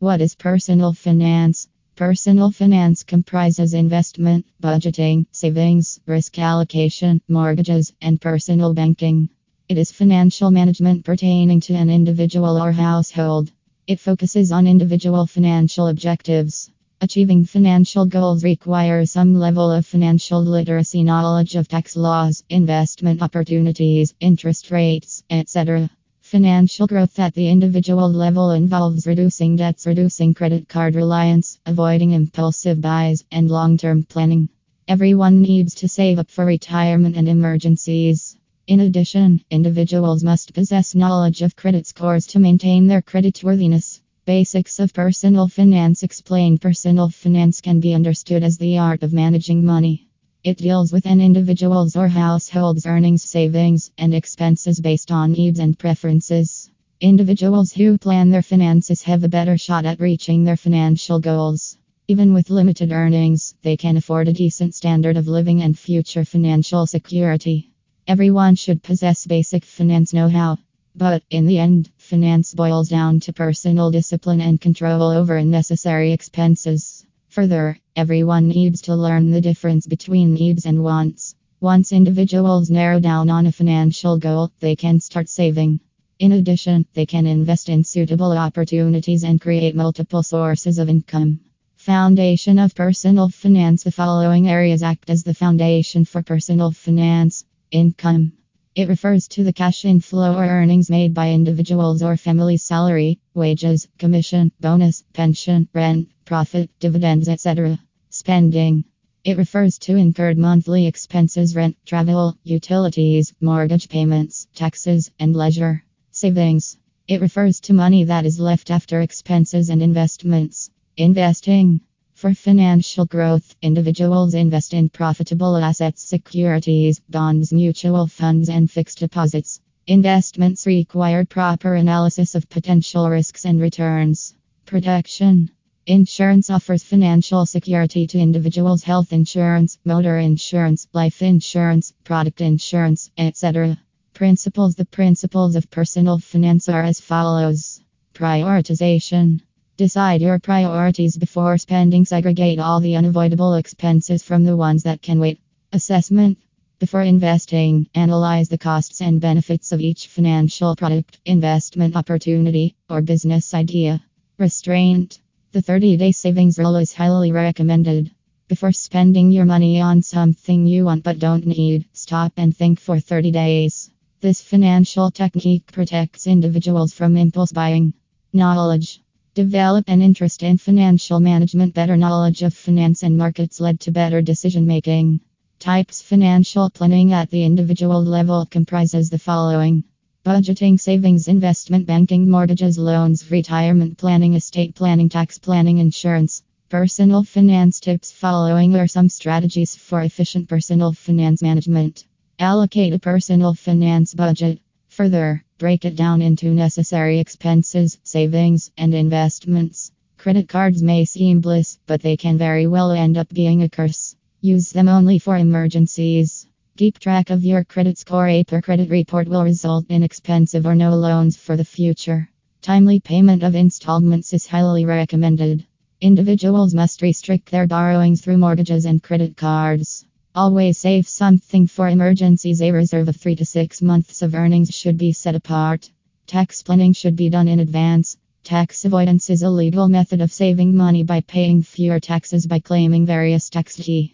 What is personal finance? Personal finance comprises investment, budgeting, savings, risk allocation, mortgages, and personal banking. It is financial management pertaining to an individual or household. It focuses on individual financial objectives. Achieving financial goals requires some level of financial literacy, knowledge of tax laws, investment opportunities, interest rates, etc. Financial growth at the individual level involves reducing debts, reducing credit card reliance, avoiding impulsive buys, and long term planning. Everyone needs to save up for retirement and emergencies. In addition, individuals must possess knowledge of credit scores to maintain their creditworthiness. Basics of personal finance explain personal finance can be understood as the art of managing money. It deals with an individual's or household's earnings, savings, and expenses based on needs and preferences. Individuals who plan their finances have a better shot at reaching their financial goals. Even with limited earnings, they can afford a decent standard of living and future financial security. Everyone should possess basic finance know how. But in the end, finance boils down to personal discipline and control over unnecessary expenses. Further, everyone needs to learn the difference between needs and wants. Once individuals narrow down on a financial goal, they can start saving. In addition, they can invest in suitable opportunities and create multiple sources of income. Foundation of personal finance The following areas act as the foundation for personal finance. Income. It refers to the cash inflow or earnings made by individuals or families' salary, wages, commission, bonus, pension, rent, profit, dividends, etc. Spending. It refers to incurred monthly expenses, rent, travel, utilities, mortgage payments, taxes, and leisure. Savings. It refers to money that is left after expenses and investments. Investing. For financial growth, individuals invest in profitable assets, securities, bonds, mutual funds, and fixed deposits. Investments require proper analysis of potential risks and returns. Protection. Insurance offers financial security to individuals, health insurance, motor insurance, life insurance, product insurance, etc. Principles The principles of personal finance are as follows Prioritization. Decide your priorities before spending. Segregate all the unavoidable expenses from the ones that can wait. Assessment. Before investing, analyze the costs and benefits of each financial product, investment opportunity, or business idea. Restraint. The 30 day savings rule is highly recommended. Before spending your money on something you want but don't need, stop and think for 30 days. This financial technique protects individuals from impulse buying. Knowledge. Develop an interest in financial management. Better knowledge of finance and markets led to better decision making. Types Financial planning at the individual level comprises the following Budgeting, savings, investment banking, mortgages, loans, retirement planning, estate planning, tax planning, insurance. Personal finance tips following are some strategies for efficient personal finance management. Allocate a personal finance budget. Further, break it down into necessary expenses, savings, and investments. Credit cards may seem bliss, but they can very well end up being a curse. Use them only for emergencies. Keep track of your credit score. A per credit report will result in expensive or no loans for the future. Timely payment of installments is highly recommended. Individuals must restrict their borrowings through mortgages and credit cards. Always save something for emergencies. A reserve of 3 to 6 months of earnings should be set apart. Tax planning should be done in advance. Tax avoidance is a legal method of saving money by paying fewer taxes by claiming various taxes.